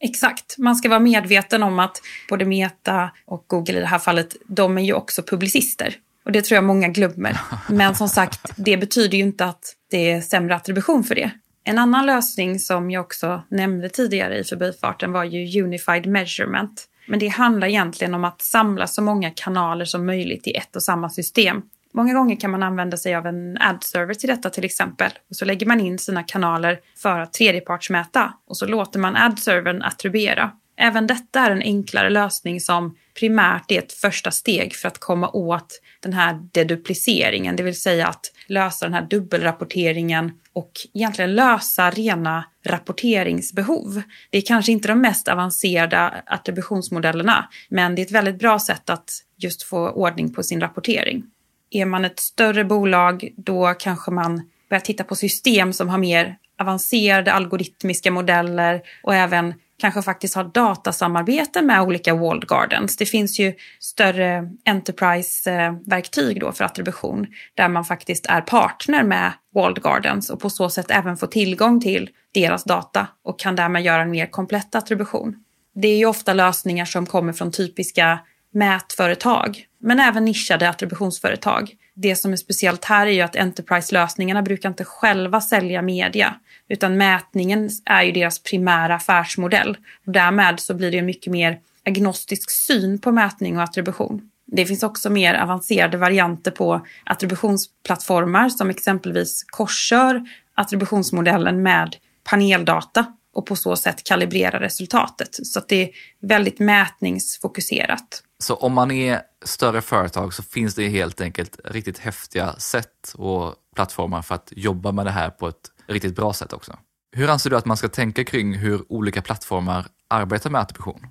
Exakt. Man ska vara medveten om att både Meta och Google i det här fallet, de är ju också publicister. Och det tror jag många glömmer. Men som sagt, det betyder ju inte att det är sämre attribution för det. En annan lösning som jag också nämnde tidigare i förbifarten var ju Unified Measurement. Men det handlar egentligen om att samla så många kanaler som möjligt i ett och samma system. Många gånger kan man använda sig av en ad-server till detta till exempel. Och så lägger man in sina kanaler för att tredjepartsmäta och så låter man ad-servern attribuera. Även detta är en enklare lösning som primärt är ett första steg för att komma åt den här dedupliceringen, det vill säga att lösa den här dubbelrapporteringen och egentligen lösa rena rapporteringsbehov. Det är kanske inte de mest avancerade attributionsmodellerna, men det är ett väldigt bra sätt att just få ordning på sin rapportering. Är man ett större bolag, då kanske man börjar titta på system som har mer avancerade algoritmiska modeller och även kanske faktiskt har datasamarbete med olika walled gardens. Det finns ju större enterprise-verktyg då för attribution där man faktiskt är partner med walled gardens och på så sätt även får tillgång till deras data och kan därmed göra en mer komplett attribution. Det är ju ofta lösningar som kommer från typiska mätföretag, men även nischade attributionsföretag. Det som är speciellt här är ju att Enterprise-lösningarna brukar inte själva sälja media, utan mätningen är ju deras primära affärsmodell. Och därmed så blir det en mycket mer agnostisk syn på mätning och attribution. Det finns också mer avancerade varianter på attributionsplattformar som exempelvis korsör attributionsmodellen med paneldata och på så sätt kalibrera resultatet. Så att det är väldigt mätningsfokuserat. Så om man är större företag så finns det helt enkelt riktigt häftiga sätt och plattformar för att jobba med det här på ett riktigt bra sätt också. Hur anser du att man ska tänka kring hur olika plattformar arbetar med attribution?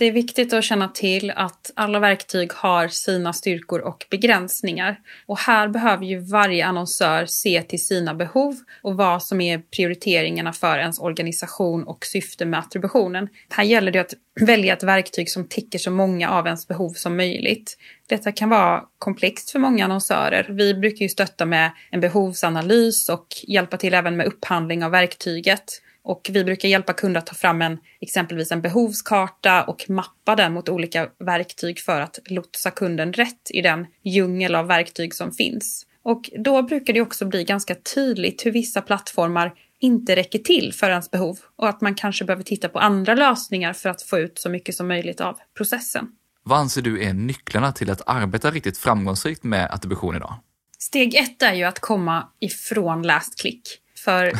Det är viktigt att känna till att alla verktyg har sina styrkor och begränsningar. Och här behöver ju varje annonsör se till sina behov och vad som är prioriteringarna för ens organisation och syfte med attributionen. Här gäller det att välja ett verktyg som täcker så många av ens behov som möjligt. Detta kan vara komplext för många annonsörer. Vi brukar ju stötta med en behovsanalys och hjälpa till även med upphandling av verktyget. Och vi brukar hjälpa kunder att ta fram en, exempelvis en behovskarta och mappa den mot olika verktyg för att lotsa kunden rätt i den djungel av verktyg som finns. Och då brukar det också bli ganska tydligt hur vissa plattformar inte räcker till för ens behov och att man kanske behöver titta på andra lösningar för att få ut så mycket som möjligt av processen. Vad anser du är nycklarna till att arbeta riktigt framgångsrikt med attribution idag? Steg ett är ju att komma ifrån last click. För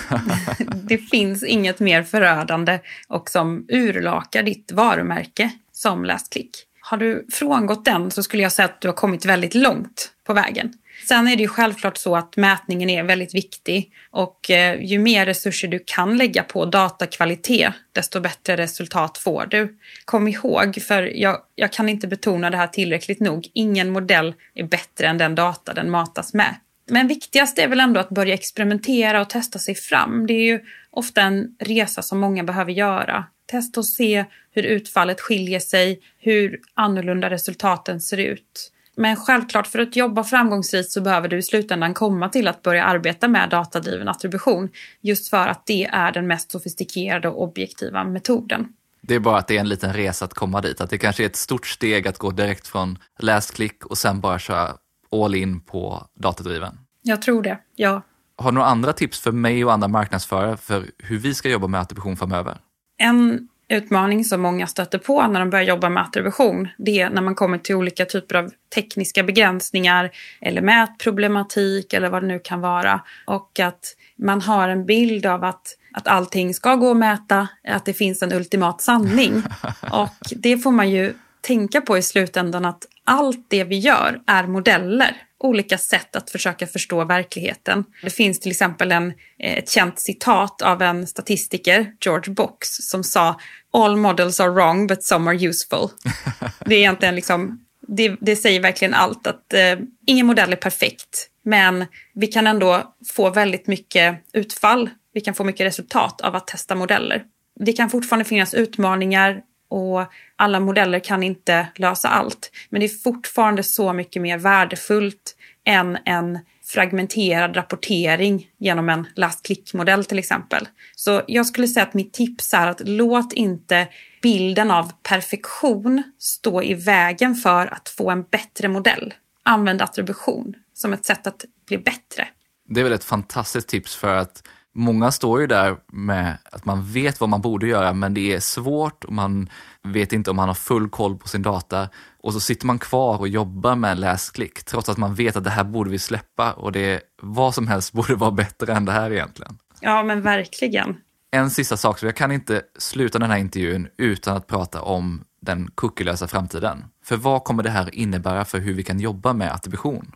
det finns inget mer förödande och som urlakar ditt varumärke som last click. Har du frångått den så skulle jag säga att du har kommit väldigt långt på vägen. Sen är det ju självklart så att mätningen är väldigt viktig och eh, ju mer resurser du kan lägga på datakvalitet, desto bättre resultat får du. Kom ihåg, för jag, jag kan inte betona det här tillräckligt nog, ingen modell är bättre än den data den matas med. Men viktigast är väl ändå att börja experimentera och testa sig fram. Det är ju ofta en resa som många behöver göra. Testa och se hur utfallet skiljer sig, hur annorlunda resultaten ser ut. Men självklart, för att jobba framgångsrikt så behöver du i slutändan komma till att börja arbeta med datadriven attribution. Just för att det är den mest sofistikerade och objektiva metoden. Det är bara att det är en liten resa att komma dit. Att det kanske är ett stort steg att gå direkt från läsklick och sen bara köra all in på datadriven? Jag tror det, ja. Har du några andra tips för mig och andra marknadsförare för hur vi ska jobba med attribution framöver? En utmaning som många stöter på när de börjar jobba med attribution, det är när man kommer till olika typer av tekniska begränsningar eller mätproblematik eller vad det nu kan vara. Och att man har en bild av att, att allting ska gå att mäta, att det finns en ultimat sanning. Och det får man ju tänka på i slutändan att allt det vi gör är modeller. Olika sätt att försöka förstå verkligheten. Det finns till exempel en, eh, ett känt citat av en statistiker, George Box, som sa “All models are wrong but some are useful”. Det är egentligen liksom, det, det säger verkligen allt. att eh, Ingen modell är perfekt, men vi kan ändå få väldigt mycket utfall. Vi kan få mycket resultat av att testa modeller. Det kan fortfarande finnas utmaningar och alla modeller kan inte lösa allt. Men det är fortfarande så mycket mer värdefullt än en fragmenterad rapportering genom en last click-modell till exempel. Så jag skulle säga att mitt tips är att låt inte bilden av perfektion stå i vägen för att få en bättre modell. Använd attribution som ett sätt att bli bättre. Det är väl ett fantastiskt tips för att Många står ju där med att man vet vad man borde göra men det är svårt och man vet inte om man har full koll på sin data. Och så sitter man kvar och jobbar med läsklick trots att man vet att det här borde vi släppa och det vad som helst borde vara bättre än det här egentligen. Ja, men verkligen. En sista sak, så jag kan inte sluta den här intervjun utan att prata om den cookielösa framtiden. För vad kommer det här innebära för hur vi kan jobba med attribution?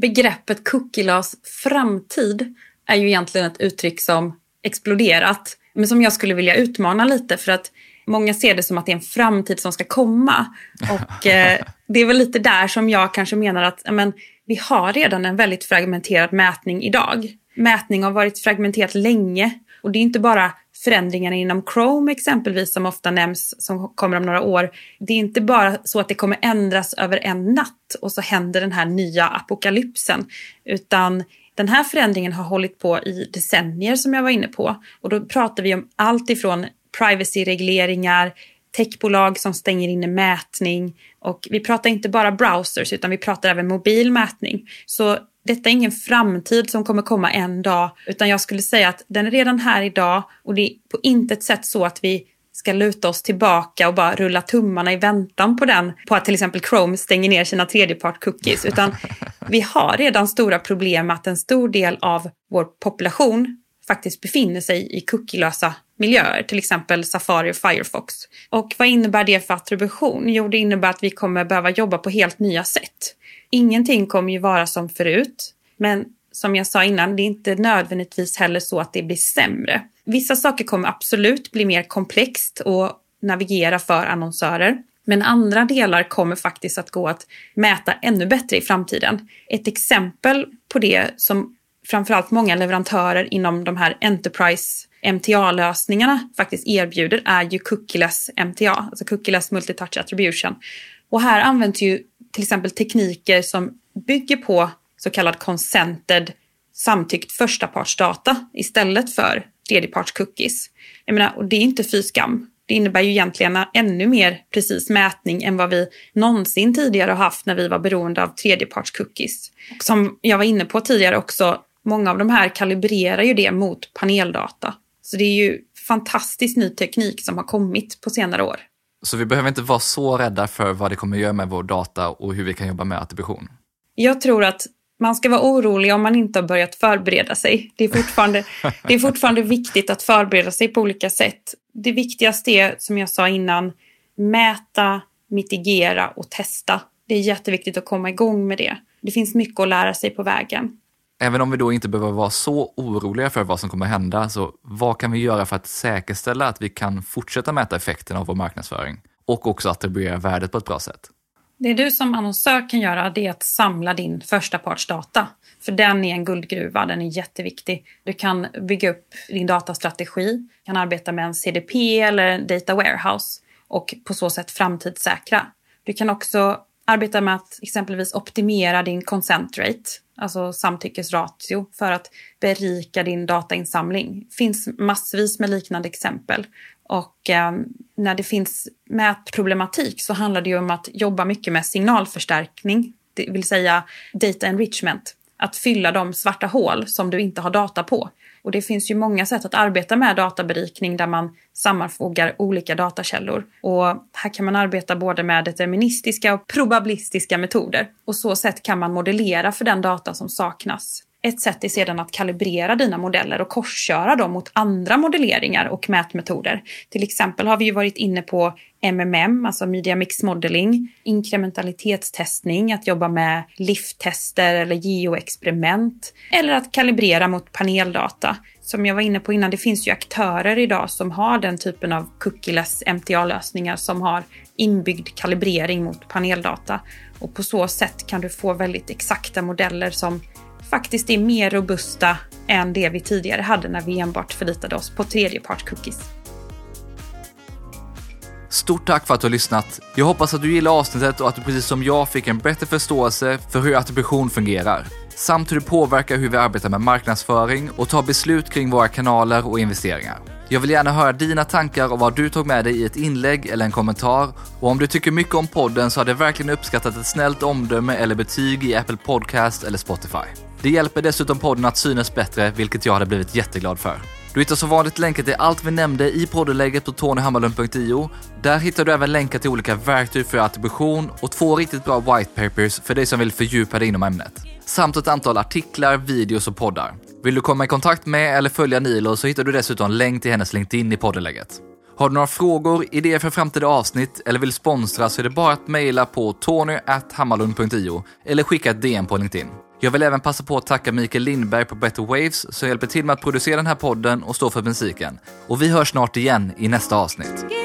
Begreppet cookielös framtid är ju egentligen ett uttryck som exploderat, men som jag skulle vilja utmana lite för att många ser det som att det är en framtid som ska komma. Och eh, det är väl lite där som jag kanske menar att men, vi har redan en väldigt fragmenterad mätning idag. Mätning har varit fragmenterat länge och det är inte bara förändringarna inom Chrome exempelvis som ofta nämns som kommer om några år. Det är inte bara så att det kommer ändras över en natt och så händer den här nya apokalypsen utan den här förändringen har hållit på i decennier som jag var inne på. Och då pratar vi om allt ifrån privacy-regleringar, techbolag som stänger inne mätning. Och vi pratar inte bara browsers utan vi pratar även mobil mätning. Så detta är ingen framtid som kommer komma en dag. Utan jag skulle säga att den är redan här idag. Och det är på intet sätt så att vi ska luta oss tillbaka och bara rulla tummarna i väntan på den, på att till exempel Chrome stänger ner sina tredjepart cookies, utan vi har redan stora problem med att en stor del av vår population faktiskt befinner sig i cookielösa miljöer, till exempel Safari och Firefox. Och vad innebär det för attribution? Jo, det innebär att vi kommer behöva jobba på helt nya sätt. Ingenting kommer ju vara som förut, men som jag sa innan, det är inte nödvändigtvis heller så att det blir sämre. Vissa saker kommer absolut bli mer komplext att navigera för annonsörer. Men andra delar kommer faktiskt att gå att mäta ännu bättre i framtiden. Ett exempel på det som framförallt många leverantörer inom de här Enterprise MTA-lösningarna faktiskt erbjuder är ju cookieless MTA, alltså cookieless multitouch attribution. Och här används ju till exempel tekniker som bygger på så kallad consented samtyckt förstapartsdata istället för tredjeparts-cookies. Jag menar, och det är inte fy skam. Det innebär ju egentligen ännu mer precis mätning än vad vi någonsin tidigare har haft när vi var beroende av tredjeparts-cookies. Som jag var inne på tidigare också, många av de här kalibrerar ju det mot paneldata. Så det är ju fantastiskt ny teknik som har kommit på senare år. Så vi behöver inte vara så rädda för vad det kommer göra med vår data och hur vi kan jobba med attribution? Jag tror att man ska vara orolig om man inte har börjat förbereda sig. Det är fortfarande, det är fortfarande viktigt att förbereda sig på olika sätt. Det viktigaste är, som jag sa innan, mäta, mitigera och testa. Det är jätteviktigt att komma igång med det. Det finns mycket att lära sig på vägen. Även om vi då inte behöver vara så oroliga för vad som kommer hända, så vad kan vi göra för att säkerställa att vi kan fortsätta mäta effekten av vår marknadsföring och också attribuera värdet på ett bra sätt? Det du som annonsör kan göra det är att samla din förstapartsdata. För den är en guldgruva, den är jätteviktig. Du kan bygga upp din datastrategi, kan arbeta med en CDP eller en data warehouse och på så sätt framtidssäkra. Du kan också arbeta med att exempelvis optimera din consent rate, alltså samtyckesratio, för att berika din datainsamling. Det finns massvis med liknande exempel. Och eh, när det finns mätproblematik så handlar det ju om att jobba mycket med signalförstärkning, det vill säga data enrichment. Att fylla de svarta hål som du inte har data på. Och det finns ju många sätt att arbeta med databerikning där man sammanfogar olika datakällor. Och här kan man arbeta både med deterministiska och probabilistiska metoder. Och så sätt kan man modellera för den data som saknas. Ett sätt är sedan att kalibrera dina modeller och korsköra dem mot andra modelleringar och mätmetoder. Till exempel har vi ju varit inne på MMM, alltså Media Mix Modeling, inkrementalitetstestning, att jobba med lifttester eller geoexperiment, eller att kalibrera mot paneldata. Som jag var inne på innan, det finns ju aktörer idag som har den typen av cookieless MTA-lösningar som har inbyggd kalibrering mot paneldata. Och på så sätt kan du få väldigt exakta modeller som faktiskt är mer robusta än det vi tidigare hade när vi enbart förlitade oss på tredjeparts-cookies. Stort tack för att du har lyssnat. Jag hoppas att du gillar avsnittet och att du precis som jag fick en bättre förståelse för hur attribution fungerar, samt hur det påverkar hur vi arbetar med marknadsföring och tar beslut kring våra kanaler och investeringar. Jag vill gärna höra dina tankar och vad du tog med dig i ett inlägg eller en kommentar. Och om du tycker mycket om podden så hade jag verkligen uppskattat ett snällt omdöme eller betyg i Apple Podcast eller Spotify. Det hjälper dessutom podden att synas bättre, vilket jag hade blivit jätteglad för. Du hittar som vanligt länkar till allt vi nämnde i poddenläget på tonyhammarlund.io. Där hittar du även länkar till olika verktyg för attribution och två riktigt bra white papers för dig som vill fördjupa dig inom ämnet. Samt ett antal artiklar, videos och poddar. Vill du komma i kontakt med eller följa Nilo så hittar du dessutom länk till hennes LinkedIn i poddenläget. Har du några frågor, idéer för framtida avsnitt eller vill sponsra så är det bara att mejla på tony.hammarlund.io eller skicka ett DM på LinkedIn. Jag vill även passa på att tacka Mikael Lindberg på Better Waves som hjälper till med att producera den här podden och stå för musiken. Och vi hörs snart igen i nästa avsnitt.